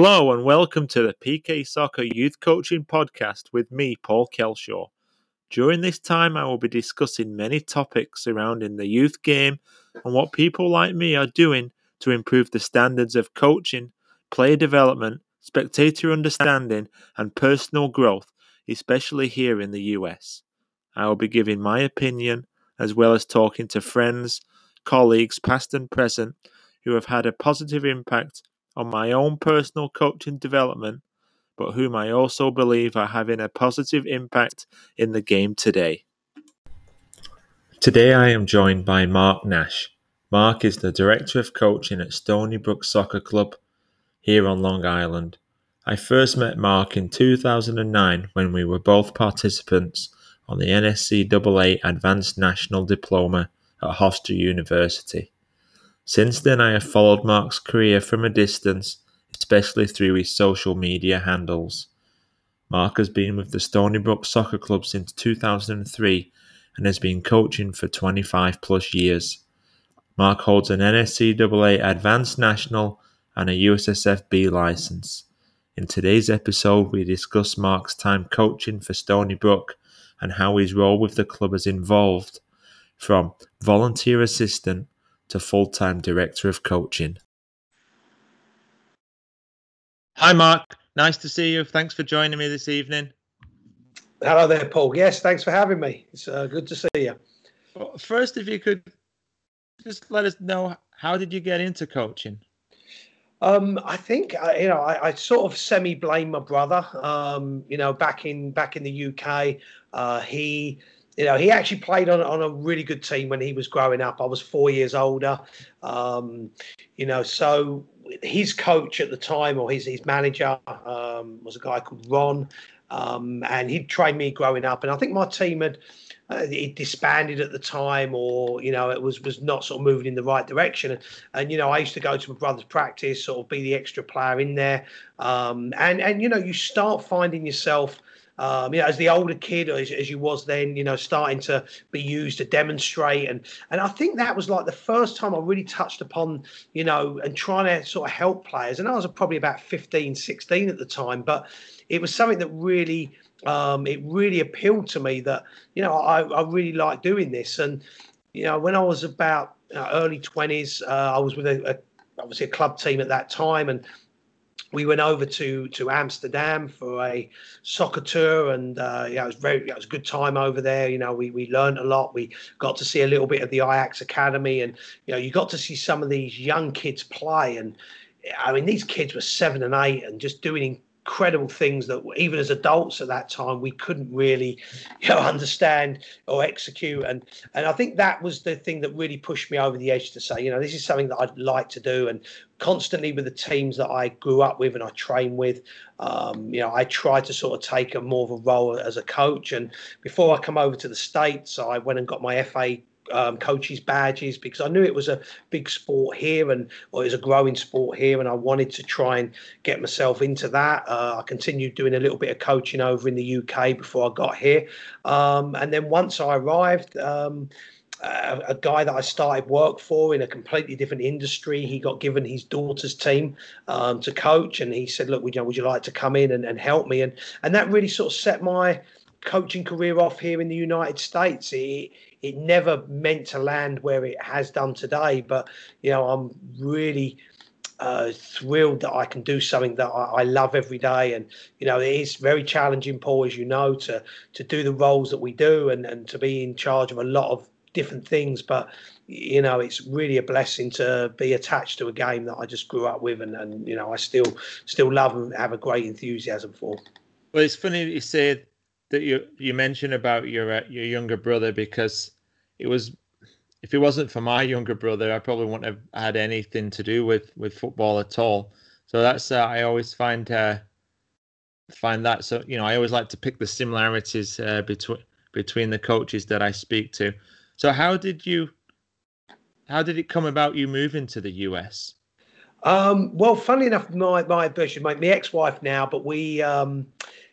Hello and welcome to the PK Soccer Youth Coaching Podcast with me, Paul Kelshaw. During this time, I will be discussing many topics surrounding the youth game and what people like me are doing to improve the standards of coaching, player development, spectator understanding, and personal growth, especially here in the US. I will be giving my opinion as well as talking to friends, colleagues, past and present, who have had a positive impact on my own personal coaching development, but whom I also believe are having a positive impact in the game today. Today I am joined by Mark Nash. Mark is the Director of Coaching at Stony Brook Soccer Club here on Long Island. I first met Mark in 2009 when we were both participants on the NSCAA Advanced National Diploma at Hofstra University. Since then, I have followed Mark's career from a distance, especially through his social media handles. Mark has been with the Stony Brook Soccer Club since 2003 and has been coaching for 25 plus years. Mark holds an NSCAA Advanced National and a USSF B license. In today's episode, we discuss Mark's time coaching for Stony Brook and how his role with the club has evolved from volunteer assistant to full time director of coaching. Hi, Mark. Nice to see you. Thanks for joining me this evening. Hello there, Paul. Yes, thanks for having me. It's uh, good to see you. Well, first, if you could just let us know how did you get into coaching? Um, I think uh, you know I, I, sort of semi blame my brother. Um, you know, back in back in the UK, uh, he you know, he actually played on on a really good team when he was growing up. I was four years older, um, you know, so his coach at the time or his his manager um, was a guy called Ron, um, and he'd trained me growing up. And I think my team had uh, it disbanded at the time, or you know, it was was not sort of moving in the right direction. And, and you know, I used to go to my brother's practice, sort of be the extra player in there, um, and and you know, you start finding yourself um, you know, as the older kid, as, as, you was then, you know, starting to be used to demonstrate. And, and I think that was like the first time I really touched upon, you know, and trying to sort of help players. And I was probably about 15, 16 at the time, but it was something that really, um, it really appealed to me that, you know, I, I really like doing this. And, you know, when I was about uh, early 20s, uh, I was with a, a obviously a club team at that time and we went over to to Amsterdam for a soccer tour, and uh, yeah, it was very it was a good time over there. You know, we we learned a lot. We got to see a little bit of the Ajax academy, and you know, you got to see some of these young kids play. And I mean, these kids were seven and eight, and just doing incredible things that even as adults at that time we couldn't really you know understand or execute. And and I think that was the thing that really pushed me over the edge to say you know this is something that I'd like to do. And constantly with the teams that I grew up with and I train with um, you know I tried to sort of take a more of a role as a coach. And before I come over to the states I went and got my FA um, coaches badges because I knew it was a big sport here and or it was a growing sport here, and I wanted to try and get myself into that. Uh, I continued doing a little bit of coaching over in the UK before I got here, um, and then once I arrived. Um, uh, a guy that I started work for in a completely different industry. He got given his daughter's team um, to coach, and he said, "Look, would you, would you like to come in and, and help me?" And and that really sort of set my coaching career off here in the United States. It, it never meant to land where it has done today. But you know, I'm really uh, thrilled that I can do something that I, I, love every day. And you know, it is very challenging, Paul, as you know, to to do the roles that we do and and to be in charge of a lot of different things. But you know, it's really a blessing to be attached to a game that I just grew up with, and and you know, I still still love and have a great enthusiasm for. Well, it's funny you said that you you mentioned about your uh, your younger brother because it was if it wasn't for my younger brother, I probably wouldn't have had anything to do with with football at all. So that's uh, I always find uh, find that so you know I always like to pick the similarities uh, between between the coaches that I speak to. So how did you how did it come about you moving to the US? Um, well, funny enough, my my my, ex-wife now, but we um,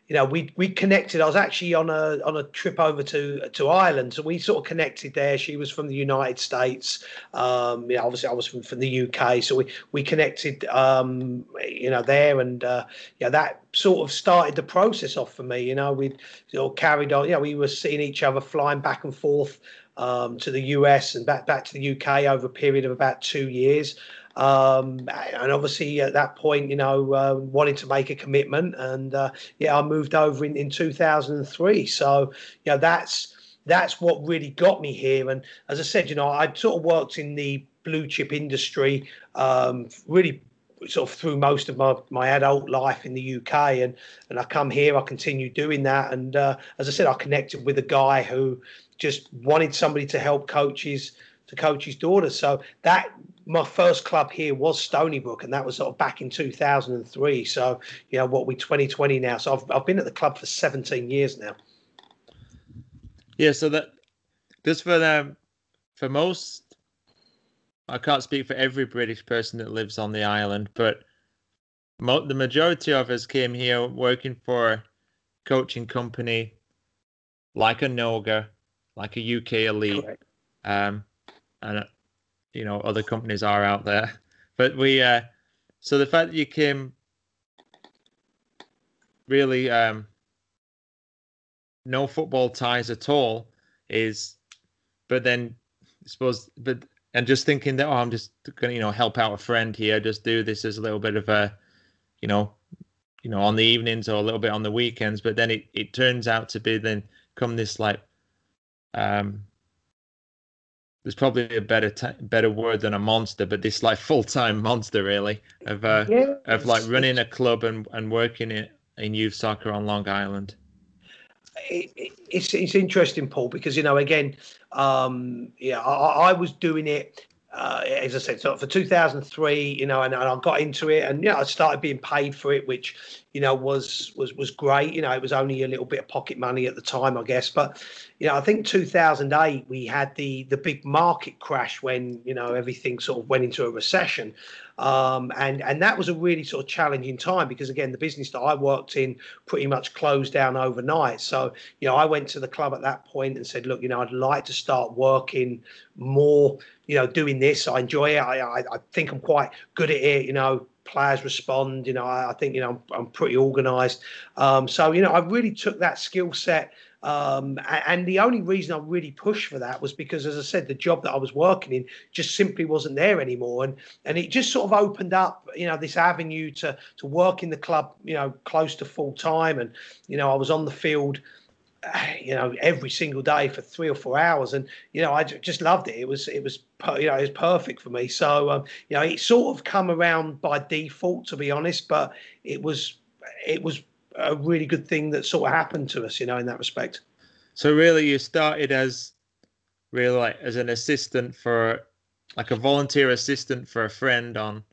you know, we we connected. I was actually on a on a trip over to to Ireland, so we sort of connected there. She was from the United States. Um, you know, obviously I was from, from the UK, so we we connected. Um, you know, there, and uh, yeah, that sort of started the process off for me. You know, we sort of carried on. You know, we were seeing each other flying back and forth um, to the US and back back to the UK over a period of about two years. Um, and obviously at that point, you know, uh, wanted to make a commitment, and uh, yeah, I moved over in, in 2003. So, you know, that's that's what really got me here. And as I said, you know, I sort of worked in the blue chip industry, um, really sort of through most of my, my adult life in the UK and and I come here I continue doing that and uh, as I said I connected with a guy who just wanted somebody to help coaches to coach his daughter so that my first club here was Stonybrook, and that was sort of back in 2003. So, you know, what we 2020 now. So I've I've been at the club for 17 years now. Yeah. So that just for them, for most, I can't speak for every British person that lives on the island, but mo- the majority of us came here working for a coaching company like a Noga, like a UK elite, Correct. um, and you know other companies are out there. But we, uh, so the fact that you came really um, no football ties at all is, but then I suppose, but and just thinking that oh, I'm just gonna you know help out a friend here, just do this as a little bit of a, you know, you know on the evenings or a little bit on the weekends. But then it it turns out to be then come this like um there's probably a better t- better word than a monster, but this like full time monster really of uh, of like running a club and, and working it in youth soccer on Long Island. It, it, it's it's interesting, Paul, because you know again, um, yeah, I, I was doing it uh, as I said, so for 2003, you know, and, and, I got into it, and you know, I started being paid for it, which you know was was was great. You know, it was only a little bit of pocket money at the time, I guess. But you know, I think 2008 we had the the big market crash when you know everything sort of went into a recession, um, and and that was a really sort of challenging time because again, the business that I worked in pretty much closed down overnight. So you know, I went to the club at that point and said, look, you know, I'd like to start working more you know, doing this. I enjoy it. I, I, I think I'm quite good at it. You know, players respond. You know, I, I think you know I'm, I'm pretty organised. Um, so you know, I really took that skill set. Um, and the only reason I really pushed for that was because, as I said, the job that I was working in just simply wasn't there anymore, and and it just sort of opened up, you know, this avenue to to work in the club, you know, close to full time, and you know, I was on the field you know every single day for three or four hours. And you know i just loved it. It was it was you know it was perfect for me. So um, you know it sort of come around by default to be honest but it was it was a really good thing that sort of happened to us you know in that respect. So really you started as really like as an assistant for like a volunteer assistant for a friend on?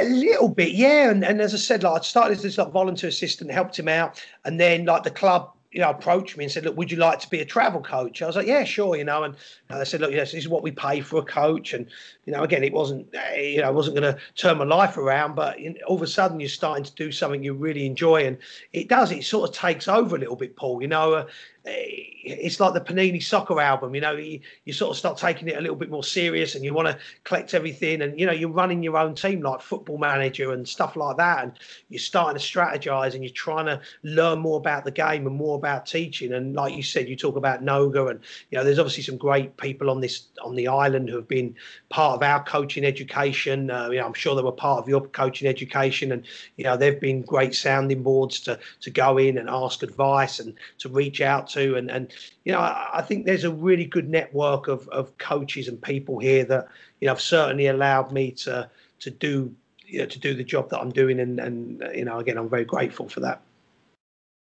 A little bit, yeah. And, and as I said, like I started as this like volunteer assistant, helped him out, and then like the club you know, approached me and said, "Look, would you like to be a travel coach?" I was like, "Yeah, sure," you know. And, and they said, "Look, yes, this is what we pay for a coach." And you know, again, it wasn't, you know, I wasn't going to turn my life around, but all of a sudden, you're starting to do something you really enjoy, and it does. It sort of takes over a little bit, Paul. You know, uh, it's like the Panini soccer album, you know, you, you sort of start taking it a little bit more serious and you want to collect everything and, you know, you're running your own team like football manager and stuff like that. And you're starting to strategize and you're trying to learn more about the game and more about teaching. And like you said, you talk about Noga and, you know, there's obviously some great people on this, on the island who have been part of our coaching education. Uh, you know, I'm sure they were part of your coaching education and, you know, they've been great sounding boards to, to go in and ask advice and to reach out to. And, and you know, I, I, think there's a really good network of, of coaches and people here that, you know, have certainly allowed me to to do you know, to do the job that I'm doing. And, and you know, again, I'm very grateful for that.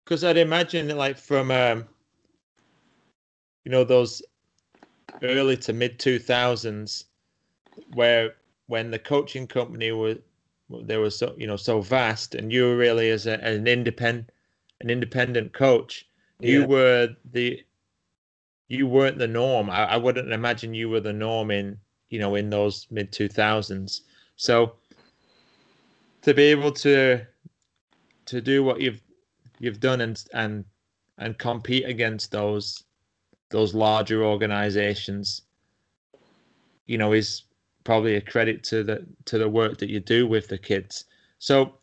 Because I'd imagine like, from, um, you know, those early to mid 2000s, where when the coaching company was they were so you know so vast and you were really as a, an independent an independent coach you yeah. were the you weren't the norm. I, I wouldn't imagine you were the norm in you know in those mid two thousands. So to be able to to do what you've you've done and and and compete against those those larger organizations you know is probably a credit to the to the work that you do with the kids so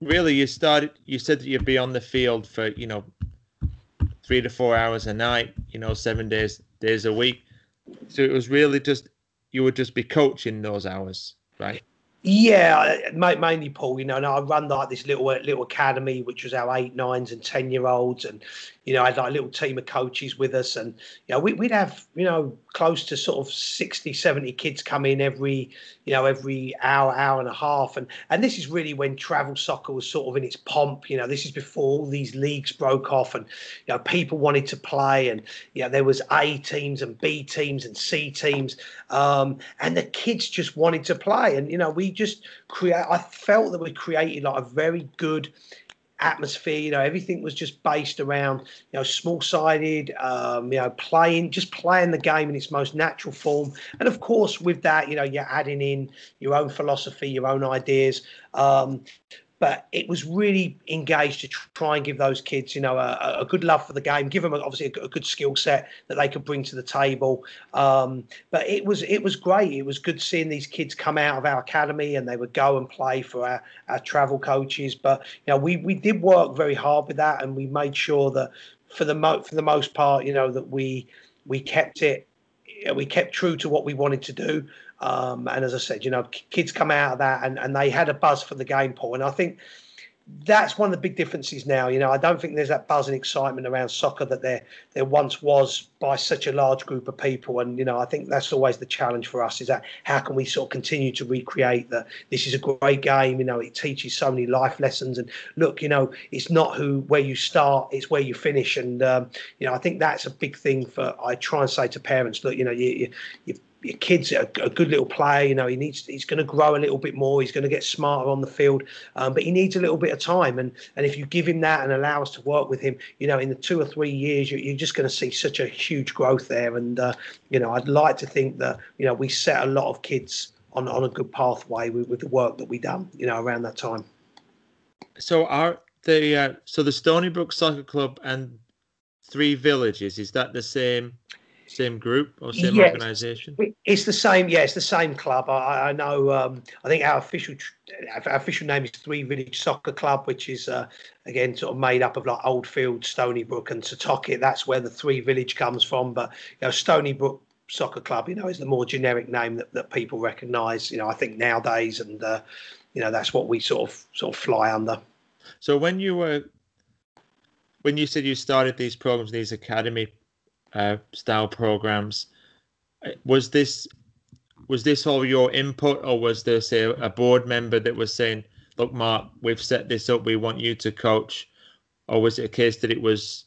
really you started you said that you'd be on the field for you know three to four hours a night you know seven days days a week so it was really just you would just be coaching those hours right yeah, mainly Paul. You know, and I run like this little uh, little academy, which was our eight, nines, and ten year olds, and you know, I had like a little team of coaches with us, and you know, we, would have you know close to sort of 60, 70 kids come in every you know every hour, hour and a half, and and this is really when travel soccer was sort of in its pomp. You know, this is before all these leagues broke off, and you know, people wanted to play, and you know, there was A teams and B teams and C teams, um, and the kids just wanted to play, and you know, we just create. I felt that we created like a very good atmosphere. You know, everything was just based around you know small sided, um, you know, playing just playing the game in its most natural form. And of course, with that, you know, you're adding in your own philosophy, your own ideas. Um, but it was really engaged to try and give those kids, you know, a, a good love for the game, give them obviously a, good skill set that they could bring to the table. Um, but it was it was great. It was good seeing these kids come out of our academy and they would go and play for our, our travel coaches. But you know, we we did work very hard with that, and we made sure that for the mo- for the most part, you know, that we we kept it we kept true to what we wanted to do. Um, and as I said, you know, kids come out of that and, and they had a buzz for the game, Paul. And I think that's one of the big differences now. You know, I don't think there's that buzz and excitement around soccer that there there once was by such a large group of people. And you know, I think that's always the challenge for us: is that how can we sort of continue to recreate that this is a great game? You know, it teaches so many life lessons. And look, you know, it's not who where you start; it's where you finish. And um, you know, I think that's a big thing for. I try and say to parents, look, you know, you, you, you your kid's a, a, good little player. You know, he needs he's going to grow a little bit more. He's going to get smarter on the field, um, but he needs a little bit of time. And and if you give him that and allow us to work with him, you know, in the two or three years, you're, you're just going to see such a huge growth there. And uh, you know, I'd like to think that you know we set a lot of kids on on a good pathway with, with the work that we done. You know, around that time. So are the uh, so the Stonybrook Soccer Club and Three Villages is that the same? Same group or same organization? It's the same. Yeah, it's the same club. I, I know. Um, I think our official our official name is Three Village Soccer Club, which is uh, again sort of made up of like Oldfield, Stonybrook, and Setauket. That's where the Three Village comes from. But you know, Stonybrook Soccer Club, you know, is the more generic name that, that people recognise. You know, I think nowadays, and uh, you know, that's what we sort of sort of fly under. So when you were when you said you started these programs, these academy uh, style programs. Uh, was this was this all your input, or was there say a board member that was saying, "Look, Mark, we've set this up. We want you to coach," or was it a case that it was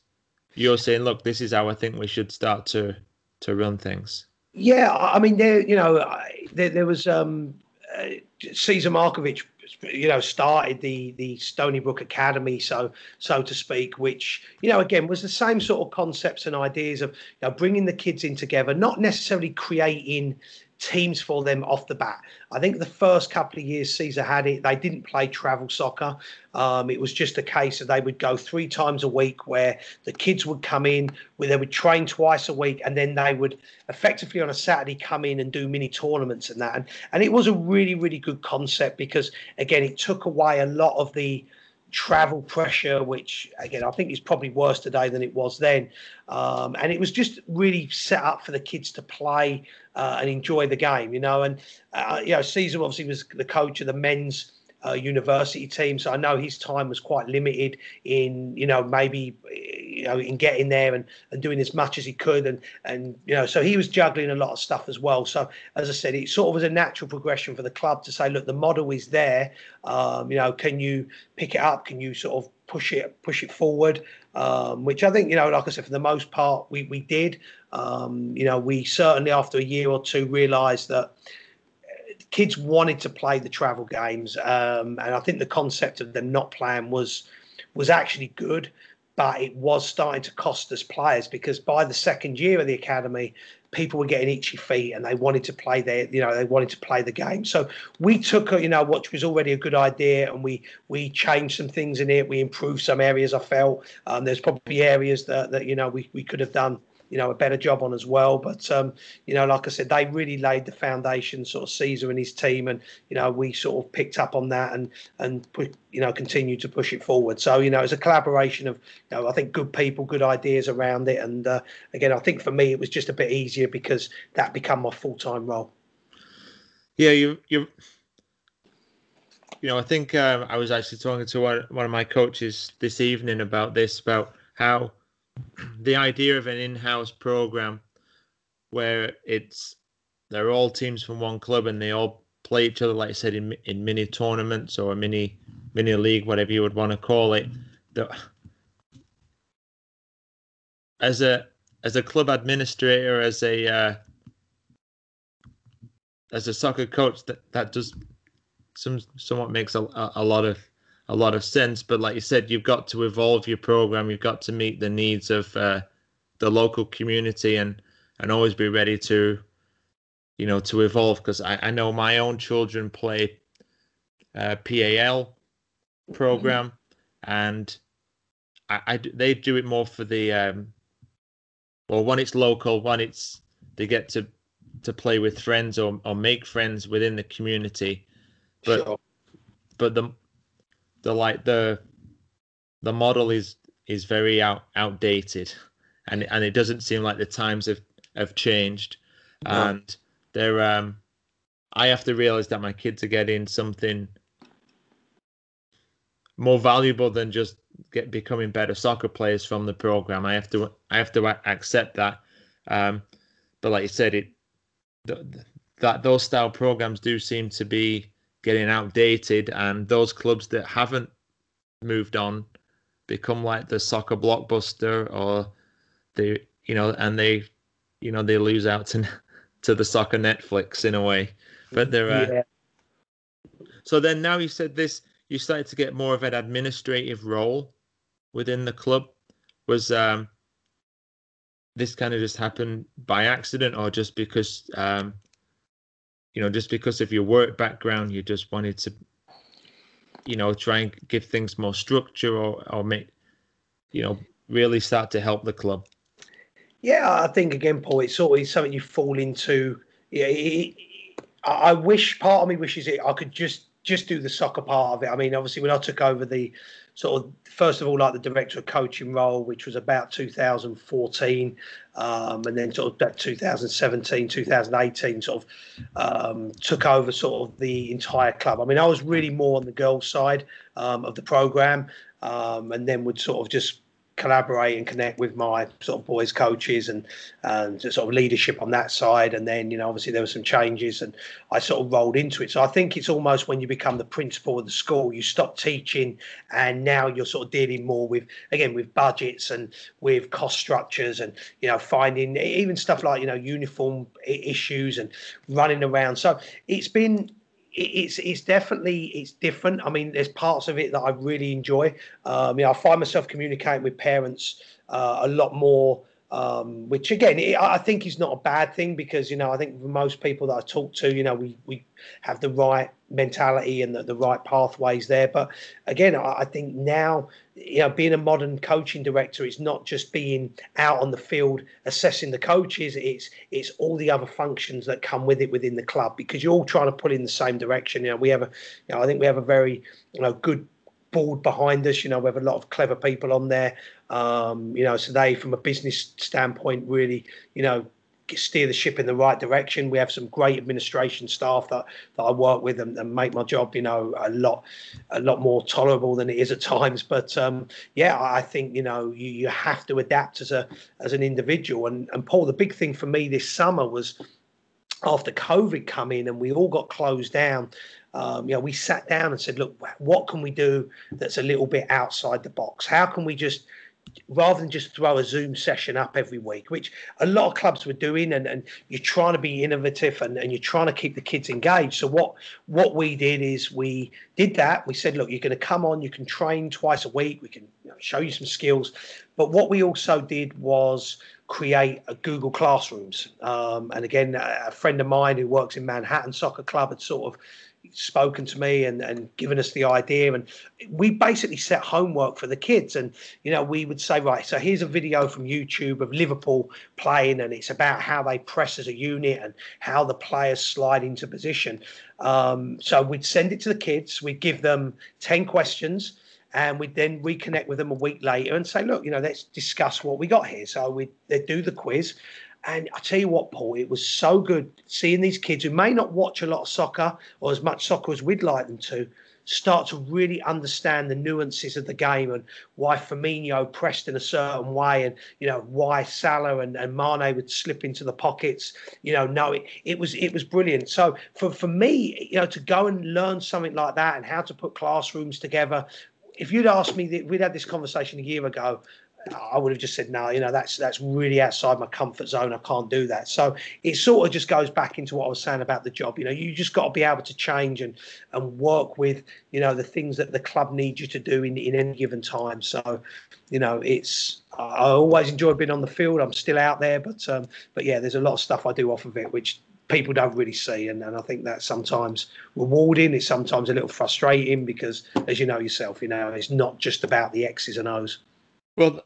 you're saying, "Look, this is how I think we should start to to run things"? Yeah, I mean, there, you know, there, there was um, uh, Cesar Markovic you know started the the Stonybrook Academy, so so to speak, which you know again was the same sort of concepts and ideas of you know bringing the kids in together, not necessarily creating teams for them off the bat. I think the first couple of years Cesar had it, they didn't play travel soccer. Um, it was just a case that they would go three times a week where the kids would come in, where they would train twice a week, and then they would effectively on a Saturday come in and do mini tournaments and that. And, and it was a really, really good concept because, again, it took away a lot of the travel pressure, which again I think is probably worse today than it was then. Um, and it was just really set up for the kids to play uh, and enjoy the game, you know. And uh, you know, Cesar obviously was the coach of the men's uh, university team, so I know his time was quite limited in you know maybe you know in getting there and, and doing as much as he could and and you know so he was juggling a lot of stuff as well. So as i said it sort of was a natural progression for the club to say look the model is there. Um, you know can you pick it up? Can you sort of push it push it forward? Um, which i think you know like i said for the most part we we did. Um, you know we certainly after a year or two realized that kids wanted to play the travel games. Um, and i think the concept of them not playing was was actually good but it was starting to cost us players because by the second year of the academy, people were getting itchy feet and they wanted to play their, you know, they wanted to play the game. So we took, you know, what was already a good idea and we we changed some things in it. We improved some areas. I felt um, there's probably areas that that you know we we could have done you know a better job on as well. But um, you know, like I said, they really laid the foundation, sort of Cesar and his team, and you know we sort of picked up on that and and put, you know continue to push it forward. So you know, it's a collaboration of you know I think good people, good ideas around it, and uh, again, I think for me it was just a bit easier because that became my full time role. Yeah, you you. You know, I think um, I was actually talking to one, one of my coaches this evening about this, about how the idea of an in-house program where it's they're all teams from one club and they all play each other, like I said, in in mini tournaments or a mini mini league, whatever you would want to call it. The, as a as a club administrator, as a uh, as a soccer coach, that that does some somewhat makes a, a lot of a lot of sense. But like you said, you've got to evolve your program. You've got to meet the needs of uh, the local community and and always be ready to, you know, to evolve. Because I, I know my own children play uh, PAL program, mm-hmm. and I, I, they do it more for the um, well, one it's local, one it's they get to to play with friends or or make friends within the community, but sure. but the the like the the model is is very out outdated and and it doesn't seem like the times have have changed. No. and they're um i have to realize that my kids are getting something more valuable than just get becoming better soccer players from the program. I have to i have to accept that. Um but like you said it that those style programs do seem to be getting outdated, and those clubs that haven't moved on become like the soccer blockbuster, or they, you know, and they, you know, they lose out to to the soccer Netflix in a way. But they're uh, yeah. so then now you said this, you started to get more of an administrative role within the club. Was um, this kind of just happened by accident, or just because um, you know, just because of your work background, you just wanted to, you know, try and give things more structure or, or make, you know, really start to help the club? Yeah, I think again, Paul, it's always something you fall into. Yeah, it, it, I wish part of me wishes it I could just just do the soccer part of it. I mean, obviously, when I took over the sort of first of all like the director of coaching role, which was about 2014, um, and then sort of that 2017, 2018 sort of um, took over sort of the entire club. I mean, I was really more on the girls' side um, of the program, um, and then would sort of just collaborate and connect with my sort of boys coaches and and sort of leadership on that side. And then you know obviously there were some changes and I sort of rolled into it. So I think it's almost when you become the principal of the school you stop teaching and now you're sort of dealing more with again with budgets and with cost structures and you know finding even stuff like you know uniform issues and running around. So it's been it's it's definitely it's different. I mean, there's parts of it that I really enjoy. Um, you know, I find myself communicating with parents uh, a lot more um, which again I think is not a bad thing because you know I think most people that I talk to, you know, we we have the right mentality and the, the right pathways there. But again, I, I think now you know being a modern coaching director is not just being out on the field assessing the coaches. It's it's all the other functions that come with it within the club because you're all trying to pull in the same direction. You know, we have a you know I think we have a very you know good board behind us. You know, we have a lot of clever people on there. Um, you know, so they, from a business standpoint, really, you know, steer the ship in the right direction. We have some great administration staff that, that I work with and, and, make my job, you know, a lot a lot more tolerable than it is at times. But um, yeah, I think you know you, you have to adapt as a as an individual. And and Paul, the big thing for me this summer was after COVID come in and we all got closed down um, you know, we sat down and said, look, what can we do that's a little bit outside the box? How can we just rather than just throw a Zoom session up every week, which a lot of clubs were doing, and, and you're trying to be innovative and, and you're trying to keep the kids engaged. So what what we did is we did that. We said, look, you're going to come on, you can train twice a week, we can you know, show you some skills. But what we also did was create a Google Classrooms. Um, and again, a friend of mine who works in Manhattan Soccer Club had sort of spoken to me and, and given us the idea. And we basically set homework for the kids. And you know we would say right so here's a video from youtube of liverpool playing and it's about how they press as a unit and how the players slide into position. Um, so we'd send it to the kids. We'd give them 10 questions and we'd then reconnect with them a week later and say look you know let's discuss what we got here. So we they do the quiz and I tell you what, Paul, it was so good seeing these kids who may not watch a lot of soccer or as much soccer as we'd like them to start to really understand the nuances of the game and why Firmino pressed in a certain way and you know why Salah and, and Mane would slip into the pockets. You know, no, it, it was it was brilliant. So for for me, you know, to go and learn something like that and how to put classrooms together. If you'd asked me that we'd had this conversation a year ago, I would have just said, no, you know, that's that's really outside my comfort zone. I can't do that. So it sort of just goes back into what I was saying about the job. You know, you just got to be able to change and and work with, you know, the things that the club needs you to do in, in any given time. So, you know, it's I always enjoy being on the field. I'm still out there, but um, but yeah, there's a lot of stuff I do off of it, which people don't really see and, and I think that's sometimes rewarding it's sometimes a little frustrating because as you know yourself you know it's not just about the X's and O's well,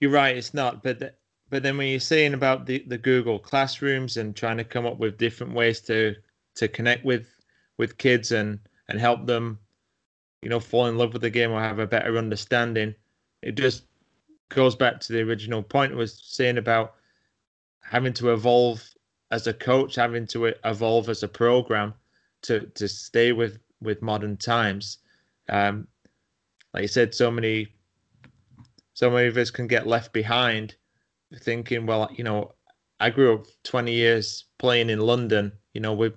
you're right. It's not, but but then when you're saying about the, the Google classrooms and trying to come up with different ways to to connect with with kids and and help them, you know, fall in love with the game or have a better understanding, it just goes back to the original point I was saying about having to evolve as a coach, having to evolve as a program to to stay with with modern times. Um, like you said, so many so many of us can get left behind thinking, well, you know, I grew up 20 years playing in London. You know, we,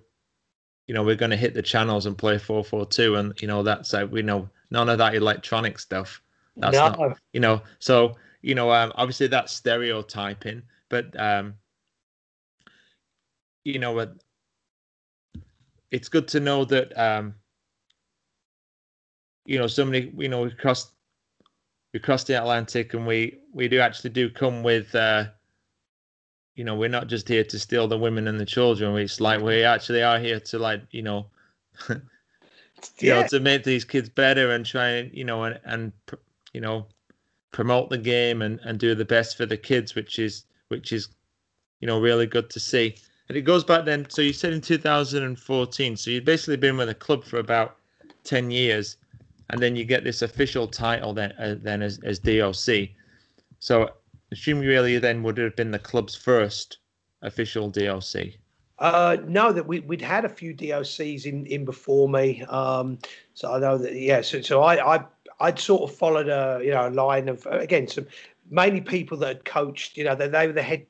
you know, we're going to hit the channels and play 442, and you know that's like we know none of that electronic stuff. That's no. not, you know. So you know, um, obviously that's stereotyping, but um, you know, what? it's good to know that um, you know so many, you know, across we cross the Atlantic and we we do actually do come with uh, you know we're not just here to steal the women and the children. It's like we actually are here to like you know you yeah. know to make these kids better and try and you know and and you know promote the game and and do the best for the kids which is which is you know really good to see. And it goes back then so you said in 2014 so you've basically been with the club for about 10 years and then you get this official title then uh, then as, as DOC. So assume really then would have been the club's first official DOC. Uh, no, that we would had a few DOCs in in before me. Um, so I know that yeah. So so I I I'd sort of followed a you know a line of again some mainly people that had coached. You know they, they were the head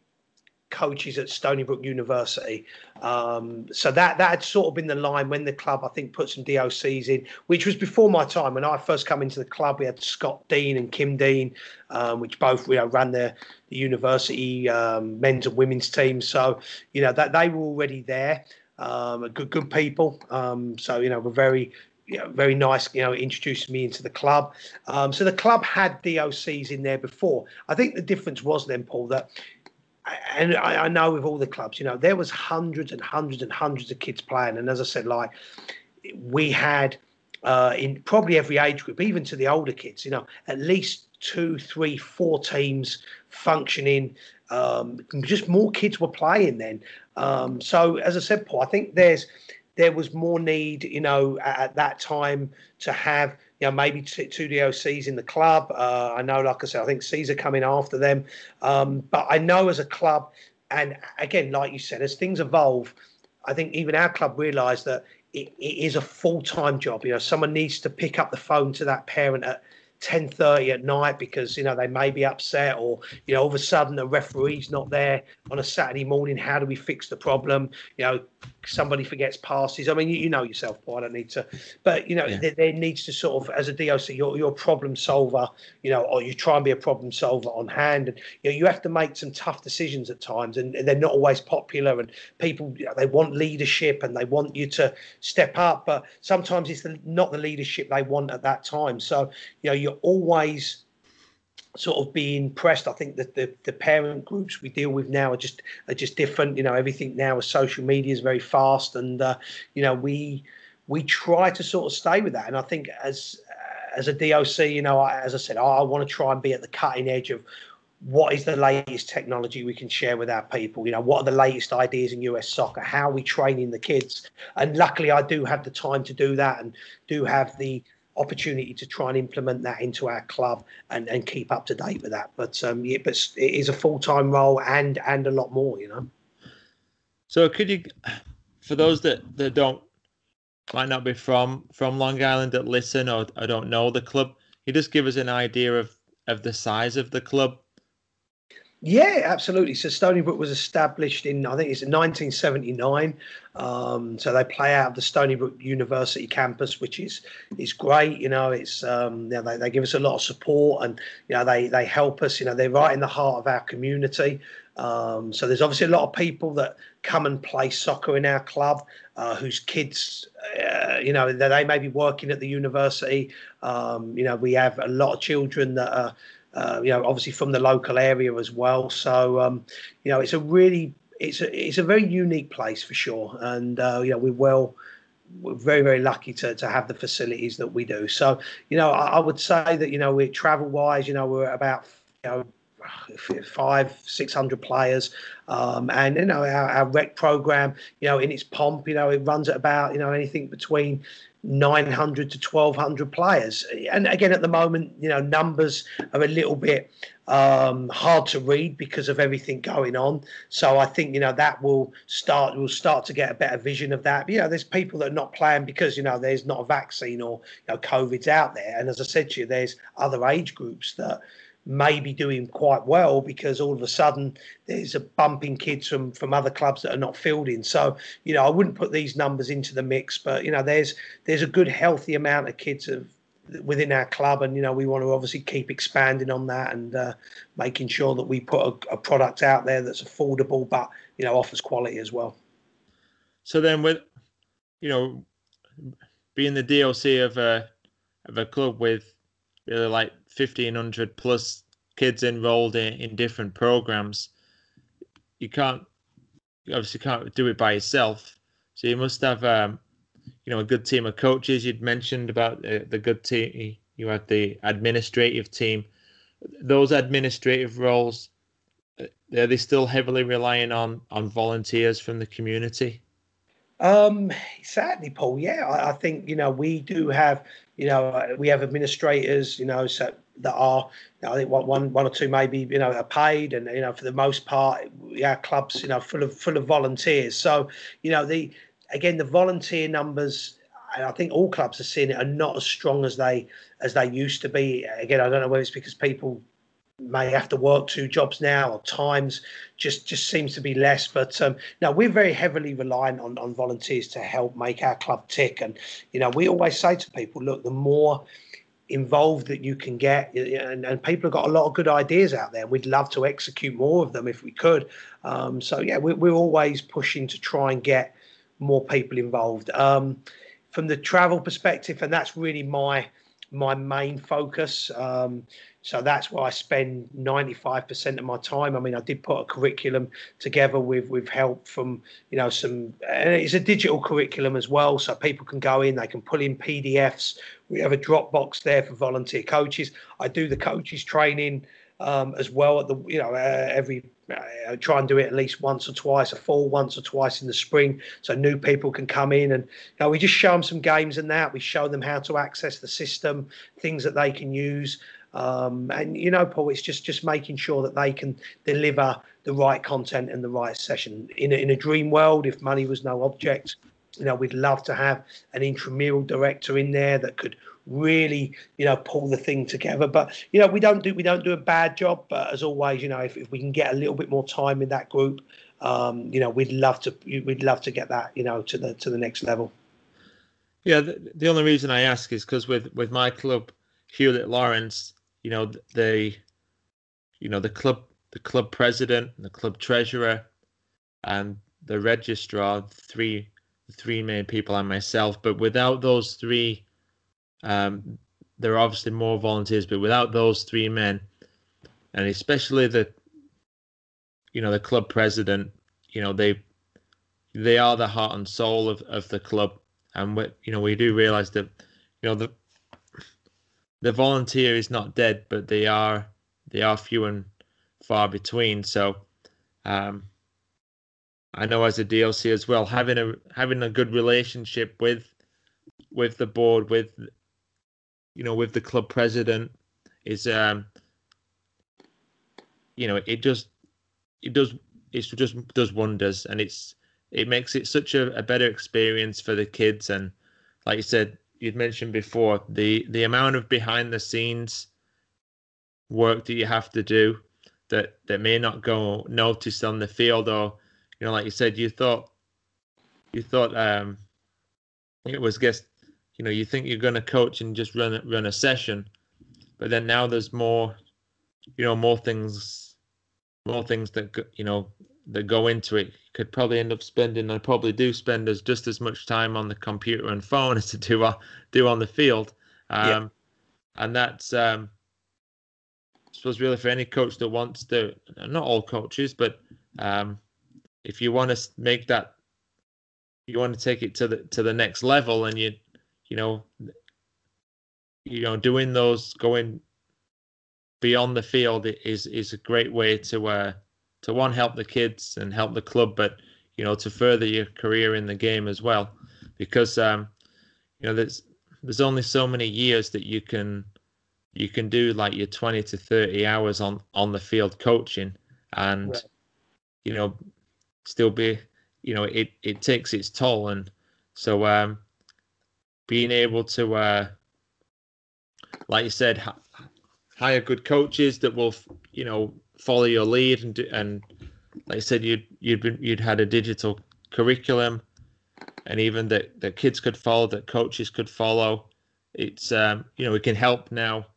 coaches at Stony Brook University. Um, so that that had sort of been the line when the club, I think, put some DOCs in, which was before my time. When I first come into the club, we had Scott Dean and Kim Dean, um, which both you know ran the, the university um, men's and women's teams. So you know that they were already there. Um, good good people. Um, so you know we're very you know, very nice, you know, introducing me into the club. Um, so the club had DOCs in there before. I think the difference was then, Paul, that and I, I, know with all the clubs, you know, there was hundreds and hundreds and hundreds of kids playing, and as I said, like we had uh, in probably every age group, even to the older kids, you know, at least two, three, four teams functioning. Um, just more kids were playing then. Um, so as I said, Paul, I think there's there was more need, you know, at, at that time to have you know, maybe two, two DOCs in the club. Uh, I know, like I said, I think Cesar coming after them. Um, but I know as a club, and again, like you said, as things evolve, I think even our club realised that it, it is a full time job. You know, someone needs to pick up the phone to that parent at 10.30 at night because you know they may be upset or you know all of a sudden the referee's not there on a saturday morning how do we fix the problem you know somebody forgets passes. I mean, you, you know yourself, Paul. I don't need to, but you know, yeah. there, there, needs to sort of, as a DOC, you're, you're a problem solver, you know, or you try and be a problem solver on hand, and you know, you have to make some tough decisions at times, and, and they're not always popular, and people you know, they want leadership and they want you to step up, but sometimes it's the, not the leadership they want at that time. So you know, you're always sort of being pressed. I think that the, the parent groups we deal with now are just are just different. You know, everything now is social media is very fast, and uh, you know we we try to sort of stay with that. And I think as as a DOC, you know, I, as I said, I, I want to try and be at the cutting edge of what is the latest technology we can share with our people you know what are the latest ideas in us soccer how are we training the kids and luckily i do have the time to do that and do have the opportunity to try and implement that into our club and, and keep up to date with that. But um, yeah, but it is a full time role and and a lot more, you know. So could you, for those that that don't might not be from from Long Island that listen or, or don't know the club, you just give us an idea of of the size of the club yeah, absolutely. So Stony Brook was established in, I think it's 1979. Um, so they play out of the Stony Brook University campus, which is is great. You know, it's um, you know, they, they give us a lot of support and you know they they help us. You know, they're right in the heart of our community. Um, so there's obviously a lot of people that come and play soccer in our club, uh, whose kids, uh, you know, they may be working at the university. Um, you know, we have a lot of children that are uh, you know, obviously from the local area as well. So, um, you know, it's a really, it's a, it's a very unique place for sure. And, uh, you know, we're well, we're very, very lucky to, to have the facilities that we do. So, you know, I, I would say that, you know, we're travel wise, you know, we're about, you know, five, six hundred players, um, and you know our, our rec program, you know, in its pomp, you know, it runs at about you know anything between 900 to 1200 players. And again, at the moment, you know, numbers are a little bit um, hard to read because of everything going on. So I think you know that will start will start to get a better vision of that. But, you know, there's people that are not playing because you know there's not a vaccine or you know COVID's out there. And as I said to you, there's other age groups that may be doing quite well because all of a sudden there's a bumping kids from from other clubs that are not fielding. So you know I wouldn't put these numbers into the mix, but you know there's there's a good healthy amount of kids of within our club and you know we want to obviously keep expanding on that and uh, making sure that we put a, a, product out there that's affordable but you know offers quality as well so then with you know being the DOC of a of a club with really like 1500 plus kids enrolled in, in different programs you can't you obviously can't do it by yourself. So you must have um, you know a good team of coaches. You'd mentioned about the, the good team you have the administrative team. Those administrative roles uh, are they still heavily relying on on volunteers from the community? Um, sadly, Paul. Yeah, I, I, think you know we do have you know we have administrators you know so that are you know, I think one one or two maybe you know are paid and you know for the most part our clubs you know full of full of volunteers. So you know the again the volunteer numbers. I think all clubs are seeing it are not as strong as they as they used to be. Again, I don't know whether it's because people may have to work two jobs now or times just just seems to be less but um now we're very heavily reliant on on volunteers to help make our club tick and you know we always say to people look the more involved that you can get and, and people have got a lot of good ideas out there we'd love to execute more of them if we could. Um so yeah we're, we're always pushing to try and get more people involved. Um from the travel perspective and that's really my my main focus um so that's why I spend 95% of my time. I mean, I did put a curriculum together with with help from you know some, and it's a digital curriculum as well, so people can go in, they can pull in PDFs. We have a Dropbox there for volunteer coaches. I do the coaches training um, as well at the you know uh, every uh, try and do it at least once or twice a fall once or twice in the spring so new people can come in. And you know, we just show them some games and that. We show them how to access the system things that they can use. Um, and you know, Paul, it's just just making sure that they can deliver the right content and the right session. In a, in a dream world, if money was no object, you know, we'd love to have an intramural director in there that could really, you know, pull the thing together. But you know, we don't do we don't do a bad job. But as always, you know, if, if we can get a little bit more time in that group, um, you know, we'd love to we'd love to get that, you know, to the to the next level. Yeah, the, the only reason I ask is because with with my club, Hewlett Lawrence, you know, the you know the club the club president, the club treasurer, and the registrar, three three main people and myself. But without those three, um, there are obviously more volunteers. But without those three men, and especially the you know the club president, you know they they are the heart and soul of, of the club, and we you know we do realize that you know the the volunteer is not dead, but they are they are few and far between. So um, I know as a DOC as well, having a having a good relationship with with the board, with you know, with the club president is um you know, it just it does it just does wonders. And it's it makes it such a, a better experience for the kids. And like you said you'd mentioned before the the amount of behind the scenes work that you have to do that that may not go noticed on the field or you know like you said you thought you thought um it was just you know you think you're going to coach and just run run a session but then now there's more you know more things more things that you know that go into it could probably end up spending I probably do spend as just as much time on the computer and phone as to do uh, do on the field um yeah. and that's um I suppose really for any coach that wants to not all coaches but um if you want to make that you want to take it to the to the next level and you you know you know doing those going beyond the field is is a great way to uh to one help the kids and help the club, but you know to further your career in the game as well, because um you know there's there's only so many years that you can you can do like your 20 to 30 hours on on the field coaching. And right. you know still be you know it it takes its toll. And so um being able to uh like you said hire good coaches that will, you know, follow your lead and and like I said, you'd you'd been you'd had a digital curriculum, and even that that kids could follow, that coaches could follow. It's um, you know, we can help now,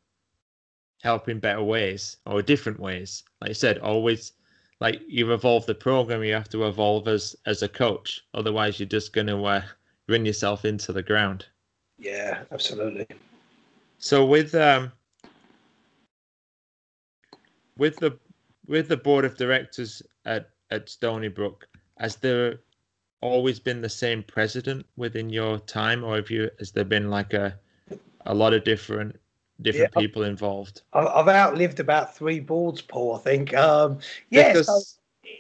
help in better ways or different ways. Like I said, always like you evolve the program, you have to evolve as as a coach. Otherwise, you're just going to uh, run yourself into the ground. Yeah, absolutely. So with um, with the with the board of directors at at Stony Brook, has there always been the same president within your time, or have you has there been like a a lot of different different yeah, people involved? I've outlived about three boards, Paul. I think. Um, yeah, because... so,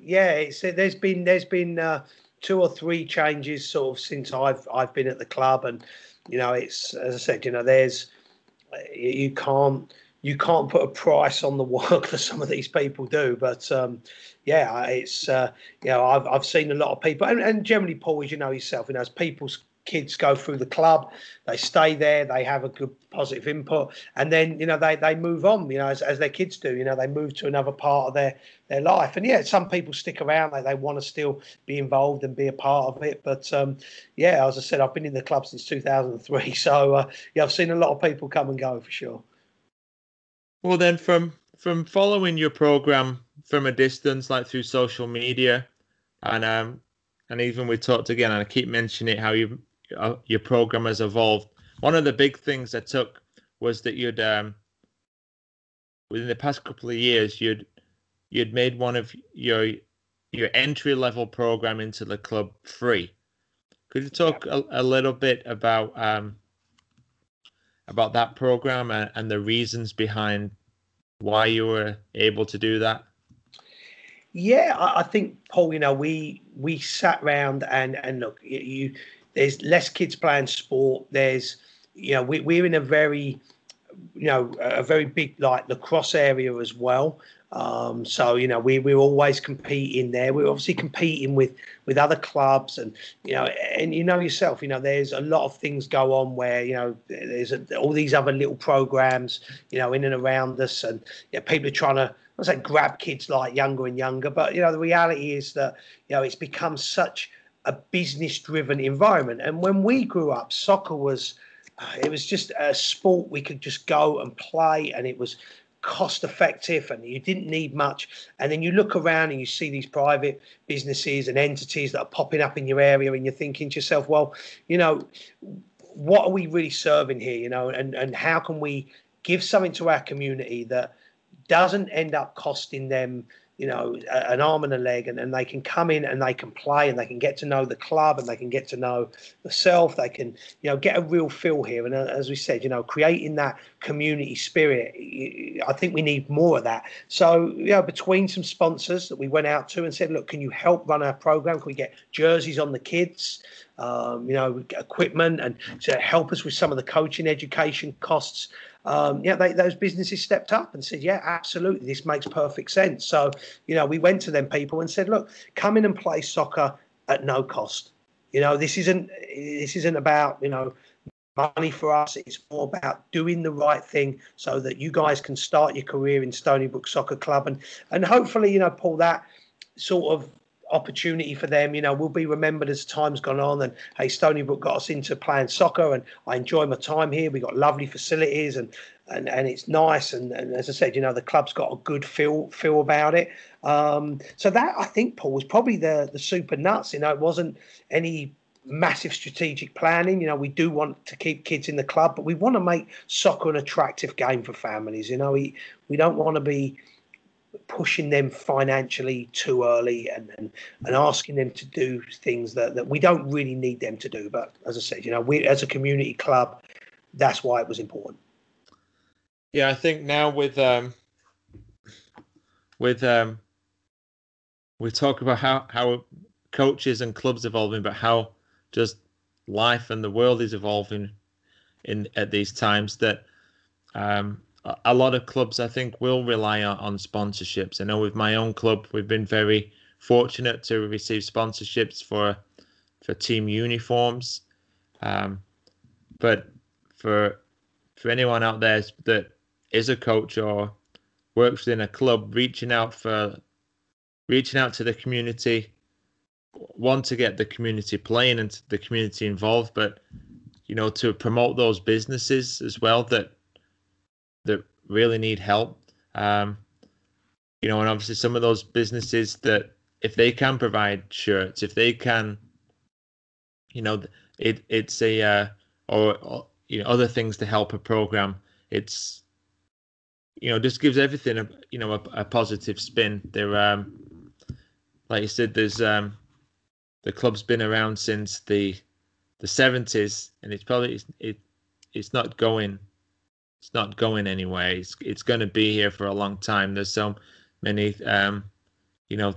yeah. It's, there's been there's been uh, two or three changes sort of since I've I've been at the club, and you know, it's as I said, you know, there's you can't you can't put a price on the work that some of these people do. But um, yeah, it's uh, you know I've I've seen a lot of people, and, and generally, Paul, as you know yourself, you know, as people's kids go through the club, they stay there, they have a good positive input, and then you know they they move on, you know, as, as their kids do, you know, they move to another part of their their life, and yeah, some people stick around, like they want to still be involved and be a part of it, but um, yeah, as I said, I've been in the club since 2003, so uh, yeah, I've seen a lot of people come and go for sure. Well, then from from following your program from a distance, like through social media, and um, and even we talked again, and I keep mentioning it, how you uh, your program has evolved. One of the big things I took was that you'd um, within the past couple of years, you'd you'd made one of your your entry level program into the club free. Could you talk a, a little bit about um, about that program and, and the reasons behind why you were able to do that? Yeah, I, think Paul. You know, we we sat around and and look, you there's less kids playing sport. There's you know we, we're in a very you know a very big like lacrosse area as well. Um, so you know we we're always competing there. We're obviously competing with with other clubs, and you know, and you know yourself, you know, there's a lot of things go on where you know there's a, all these other little programs, you know, in and around us, and you know, people are trying to. I say grab kids like younger and younger, but you know the reality is that you know it's become such a business driven environment. And when we grew up, soccer was uh, it was just a sport we could just go and play, and it was cost effective and you didn't need much. And then you look around and you see these private businesses and entities that are popping up in your area, and you're thinking to yourself, well, you know, what are we really serving here? You know, and, and how can we give something to our community that doesn't end up costing them you know, an arm and a leg, and, and they can come in and they can play and they can get to know the club and they can get to know the self. They can, you know, get a real feel here. And uh, as we said, you know, creating that community spirit, I think we need more of that. So, you know, between some sponsors that we went out to and said, look, can you help run our program? Can we get jerseys on the kids? Um, you know, equipment and to help us with some of the coaching education costs um, yeah, they, those businesses stepped up and said, yeah, absolutely, this makes perfect sense. So, you know, we went to them people and said, look, come in and play soccer at no cost. You know, this isn't this isn't about you know money for us. It's more about doing the right thing so that you guys can start your career in Stony Brook Soccer Club and and hopefully you know pull that sort of opportunity for them. You know, we'll be remembered as time's gone on. And hey, Stony Brook got us into playing soccer, and I enjoy my time here. We got lovely facilities, and and, and it's nice. And, and as I said, you know, the club's got a good feel feel about it. Um, so that I think Paul was probably the the super nuts. You know, it wasn't any massive strategic planning. You know, we do want to keep kids in the club, but we want to make soccer an attractive game for families. You know, we we don't want to be pushing them financially too early and, and, and asking them to do things that, that we don't really need them to do. But as I said, you know, we as a community club, that's why it was important. Yeah, I think now with um, with um, we talk about how how coaches and clubs evolving, but how just life and the world is evolving in at these times that um, a lot of clubs I think will rely on, on sponsorships. I know with my own club, we've been very fortunate to receive sponsorships for for team uniforms. Um, but for for anyone out there that is a coach or works within a club, reaching out for reaching out to the community, want to get the community playing and the community involved, but you know to promote those businesses as well that that really need help. Um, you know, and obviously some of those businesses that if they can provide shirts, if they can, you know, it it's a uh, or, or you know other things to help a program. It's you know just gives everything a you know a, a positive spin. There, um, like you said, there's um, the club's been around since the the seventies, and it's probably it it's not going it's not going anywhere. It's it's going to be here for a long time. There's so many, um, you know,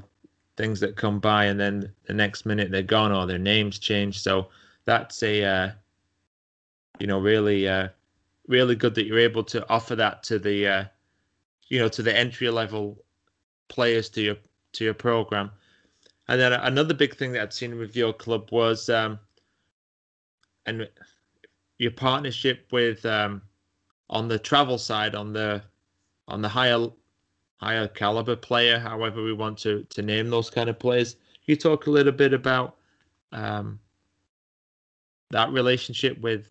things that come by, and then the next minute they're gone or their names change. So that's a, uh, you know, really, uh, really good that you're able to offer that to the, uh, you know, to the entry level players to your to your program. And then another big thing that I'd seen with your club was, um, and your partnership with um, on the travel side, on the on the higher higher caliber player, however we want to to name those kind of players. Can you talk a little bit about um, that relationship with?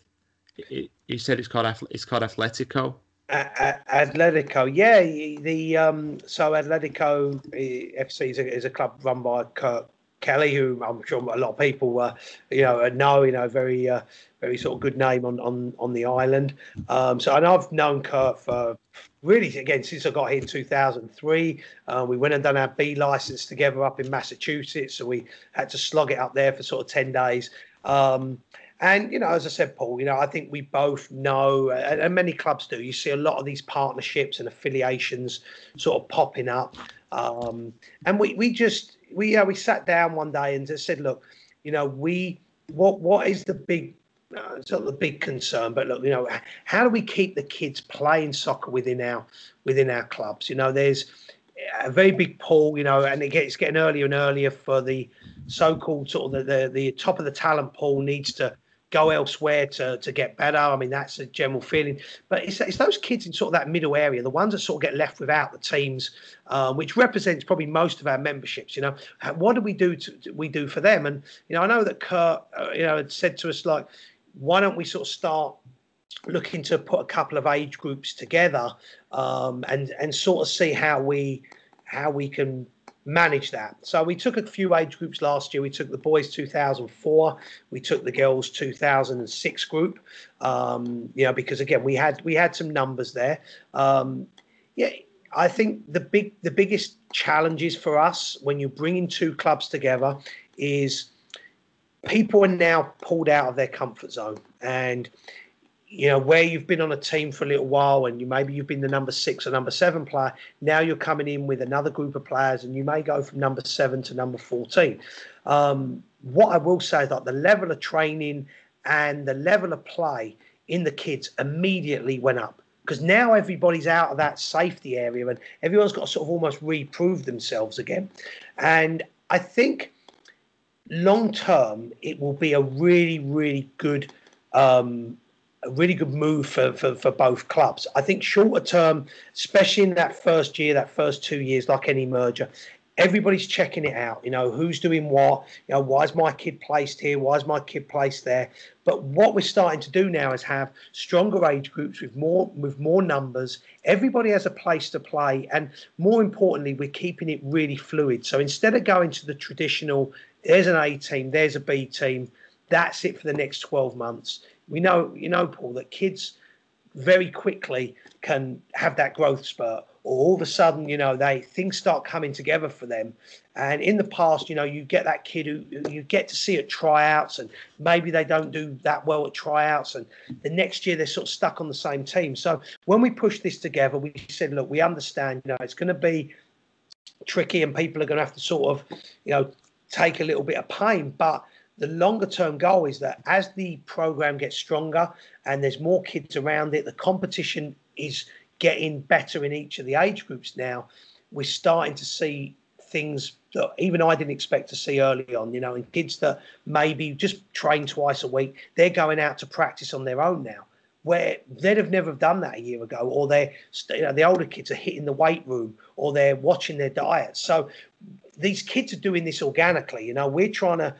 You said it's called it's called Atletico. Atletico, yeah. The um, so Atletico eh, FC is a, is a club run by Kurt Kelly, who I'm sure a lot of people, uh, you know, know, you know, very, uh, very sort of good name on on on the island. Um, so, and I've known Kurt for really again since I got here in 2003. Uh, we went and done our B license together up in Massachusetts, so we had to slog it up there for sort of 10 days. Um, and you know, as I said, Paul, you know, I think we both know, and many clubs do. You see a lot of these partnerships and affiliations sort of popping up, um, and we we just we uh, we sat down one day and just said, look, you know, we what what is the big uh, it's not the big concern, but look, you know, how do we keep the kids playing soccer within our within our clubs? You know, there's a very big pool, you know, and it gets getting earlier and earlier for the so-called sort of the, the, the top of the talent pool needs to go elsewhere to to get better. I mean, that's a general feeling. But it's, it's those kids in sort of that middle area, the ones that sort of get left without the teams, um, which represents probably most of our memberships. You know, what do we do to we do for them? And you know, I know that Kurt, uh, you know, had said to us like, why don't we sort of start looking to put a couple of age groups together um, and and sort of see how we how we can manage that. So we took a few age groups last year. We took the boys 2004, we took the girls 2006 group. Um, you know, because again we had we had some numbers there. Um, yeah, I think the big the biggest challenges for us when you're bringing two clubs together is people are now pulled out of their comfort zone and you know where you've been on a team for a little while and you maybe you've been the number six or number seven player now you're coming in with another group of players and you may go from number seven to number 14 um, what i will say is that the level of training and the level of play in the kids immediately went up because now everybody's out of that safety area and everyone's got to sort of almost reprove themselves again. And i think long term it will be a really really good um, a really good move for, for, for both clubs. I think shorter term, especially in that first year, that first two years, like any merger, everybody's checking it out. You know, who's doing what? You know, why is my kid placed here? Why is my kid placed there? But what we're starting to do now is have stronger age groups with more with more numbers. Everybody has a place to play, and more importantly, we're keeping it really fluid. So instead of going to the traditional, there's an A team, there's a B team. That's it for the next 12 months we know, you know, Paul, that kids very quickly can have that growth spurt or all of a sudden you know they things start coming together for them. And in the past you know you get that kid who you get to see at tryouts and maybe they don't do that well at tryouts and the next year they're sort of stuck on the same team. So when we pushed this together we said look we understand you know it's going to be tricky and people are going to have to sort of you know take a little bit of pain. But the longer term goal is that as the program gets stronger and there's more kids around it, the competition is getting better in each of the age groups now. We're starting to see things that even I didn't expect to see early on, you know, and kids that maybe just train twice a week, they're going out to practice on their own now. Where they'd have never done that a year ago, or they're, you know, the older kids are hitting the weight room, or they're watching their diet. So these kids are doing this organically. You know, we're trying to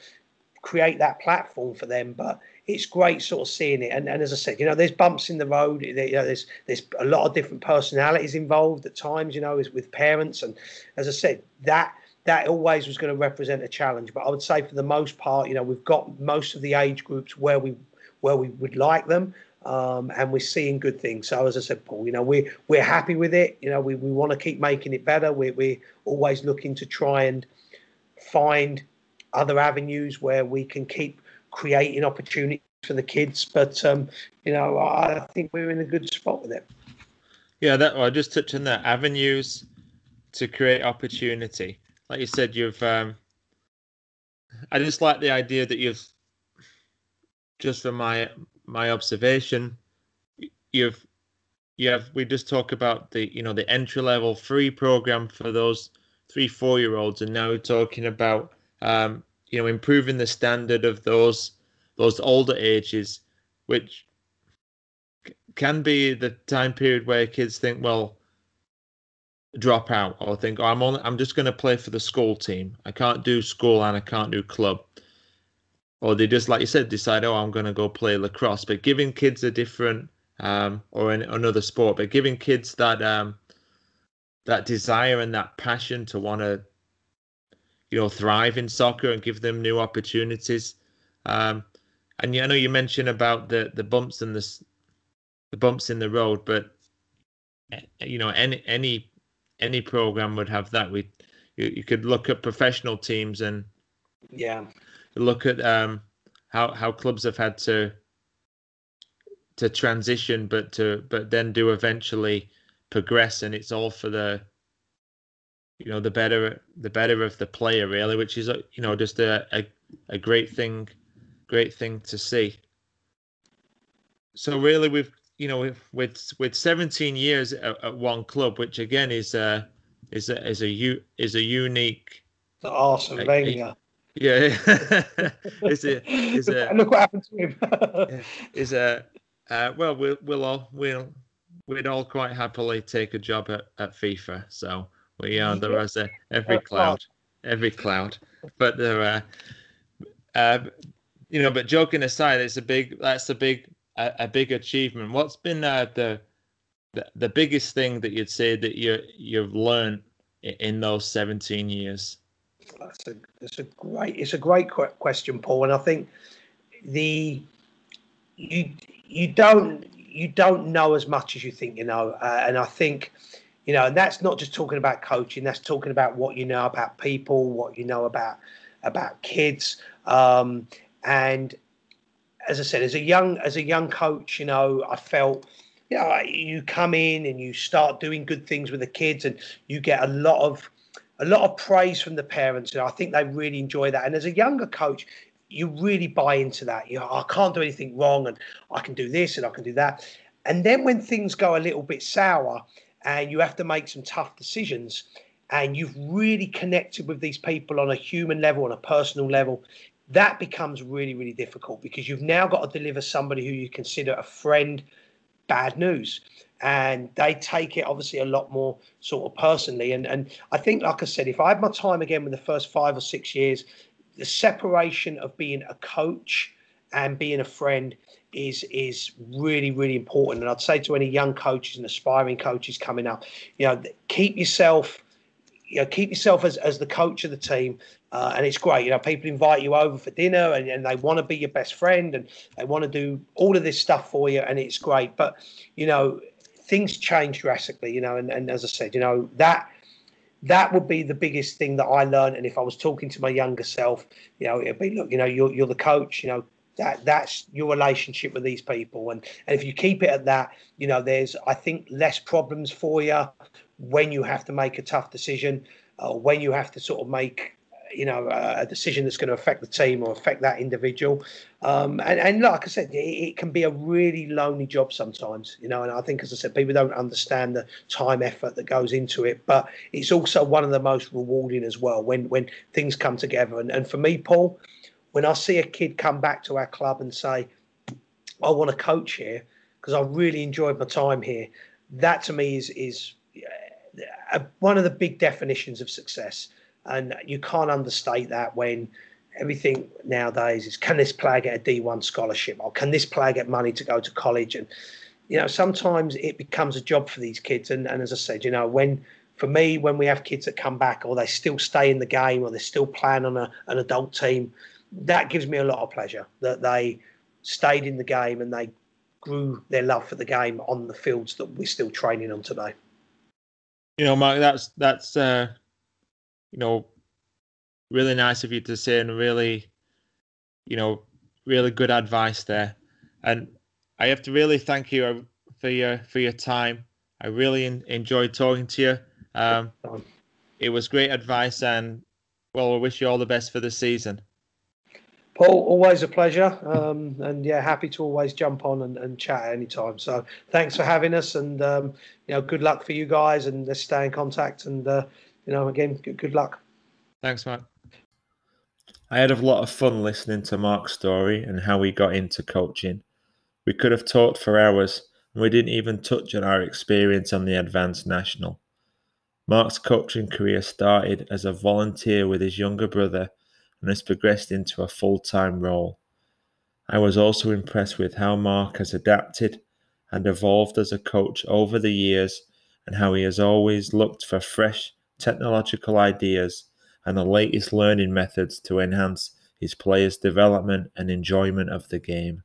create that platform for them. But it's great sort of seeing it. And, and as I said, you know, there's bumps in the road. You know, there's there's a lot of different personalities involved at times. You know, is with parents. And as I said, that that always was going to represent a challenge. But I would say for the most part, you know, we've got most of the age groups where we where we would like them. Um, and we're seeing good things. So as I said, Paul, you know, we we're happy with it. You know, we, we want to keep making it better. We're we're always looking to try and find other avenues where we can keep creating opportunities for the kids. But um, you know, I think we're in a good spot with it. Yeah, that well, just touching that avenues to create opportunity. Like you said, you've. Um, I just like the idea that you've. Just from my my observation, you've you have we just talk about the you know the entry level free program for those three four year olds and now we're talking about um, you know, improving the standard of those those older ages, which can be the time period where kids think, well, drop out or think, oh, I'm only I'm just going to play for the school team. I can't do school and I can't do club. Or they just, like you said, decide, oh, I'm going to go play lacrosse. But giving kids a different um, or in, another sport, but giving kids that um, that desire and that passion to want to you know thrive in soccer and give them new opportunities. Um, and I know you mentioned about the the bumps and the the bumps in the road, but eh, you know any any any program would have that. We you, you could look at professional teams and yeah look at um, how how clubs have had to to transition, but to but then do eventually progress, and it's all for the you know the better the better of the player really which is you know just a, a, a great thing great thing to see so really we've you know with with 17 years at, at one club which again is uh is a is a is a unique. The Arsene Wenger. Yeah, is it? Is it? Look what happened to him. is a uh, well, we'll we'll all we'll we'd all quite happily take a job at, at FIFA. So we are there as a every cloud, every cloud. But there are, uh, you know. But joking aside, it's a big. That's a big a, a big achievement. What's been uh, the, the the biggest thing that you'd say that you you've learned in those 17 years? That's a it's a great it's a great question, Paul, and I think the you you don't you don't know as much as you think you know, uh, and I think you know, and that's not just talking about coaching. That's talking about what you know about people, what you know about about kids, um, and as I said, as a young as a young coach, you know, I felt you know, you come in and you start doing good things with the kids, and you get a lot of a lot of praise from the parents. And I think they really enjoy that. And as a younger coach, you really buy into that. You know, I can't do anything wrong, and I can do this and I can do that. And then when things go a little bit sour, and you have to make some tough decisions, and you've really connected with these people on a human level, on a personal level, that becomes really, really difficult because you've now got to deliver somebody who you consider a friend bad news. And they take it obviously a lot more sort of personally. And and I think, like I said, if I had my time again with the first five or six years, the separation of being a coach and being a friend is is really really important. And i'd say to any young coaches and aspiring coaches coming up you know keep yourself you know keep yourself as, as the coach of the team uh, and it's great. You know people invite you over for dinner and, and they want to be your best friend and they want to do all of this stuff for you and it's great. But you know things change drastically you know and, and as i said you know that that would be the biggest thing that I learned. And if I was talking to my younger self, you know, it'd be look, you know, you're you're the coach, you know, that that's your relationship with these people. And and if you keep it at that, you know, there's I think less problems for you when you have to make a tough decision, uh, when you have to sort of make you know a decision that's going to affect the team or affect that individual um, and, and like i said it, it, can be a really lonely job sometimes you know and i think as i said people don't understand the time effort that goes into it but it's also one of the most rewarding as well when when things come together and, and for me paul when i see a kid come back to our club and say i want to coach here because i really enjoyed my time here that to me is is uh, one of the big definitions of success and you can't understate that when everything nowadays is can this player get a D1 scholarship or can this player get money to go to college? And, you know, sometimes it becomes a job for these kids. And, and as I said, you know, when for me, when we have kids that come back or they still stay in the game or they're still playing on a, an adult team, that gives me a lot of pleasure that they stayed in the game and they grew their love for the game on the fields that we're still training on today. You know, Mark, that's that's uh, you know, really nice of you to say and really, you know, really good advice there. And I have to really thank you uh, for your for your time. I really enjoyed talking to you. Um, it was great advice, and well, I wish you all the best for the season. Paul, always a pleasure. Um, and yeah, happy to always jump on and, and chat anytime. So thanks for having us, and um, you know, good luck for you guys, and let's stay in contact. And uh, you know, again, good, good luck. Thanks, Mark. I had a lot of fun listening to Mark's story and how he got into coaching. We could have talked for hours, and we didn't even touch on our experience on the Advanced National. Mark's coaching career started as a volunteer with his younger brother and has progressed into a full time role. I was also impressed with how Mark has adapted and evolved as a coach over the years and how he has always looked for fresh technological ideas, and the latest learning methods to enhance his players' development and enjoyment of the game.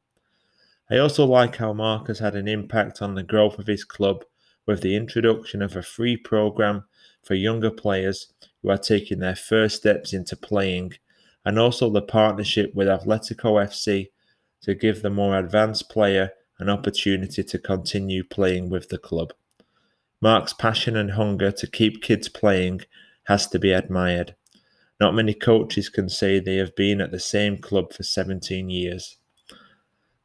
I also like how Mark has had an impact on the growth of his club with the introduction of a free program for younger players who are taking their first steps into playing, and also the partnership with Atletico FC to give the more advanced player an opportunity to continue playing with the club. Mark's passion and hunger to keep kids playing has to be admired. Not many coaches can say they have been at the same club for 17 years.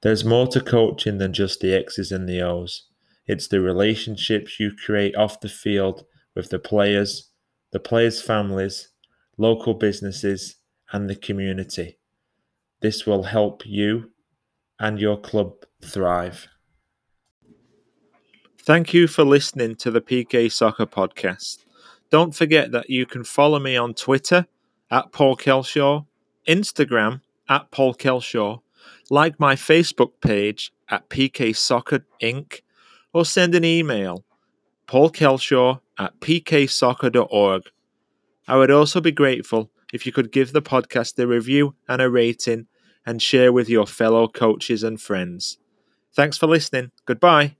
There's more to coaching than just the X's and the O's. It's the relationships you create off the field with the players, the players' families, local businesses, and the community. This will help you and your club thrive. Thank you for listening to the PK Soccer Podcast. Don't forget that you can follow me on Twitter at Paul Kelshaw, Instagram at Paul Kelshaw, like my Facebook page at PK Soccer Inc., or send an email paulkelshaw at pksoccer.org. I would also be grateful if you could give the podcast a review and a rating and share with your fellow coaches and friends. Thanks for listening. Goodbye.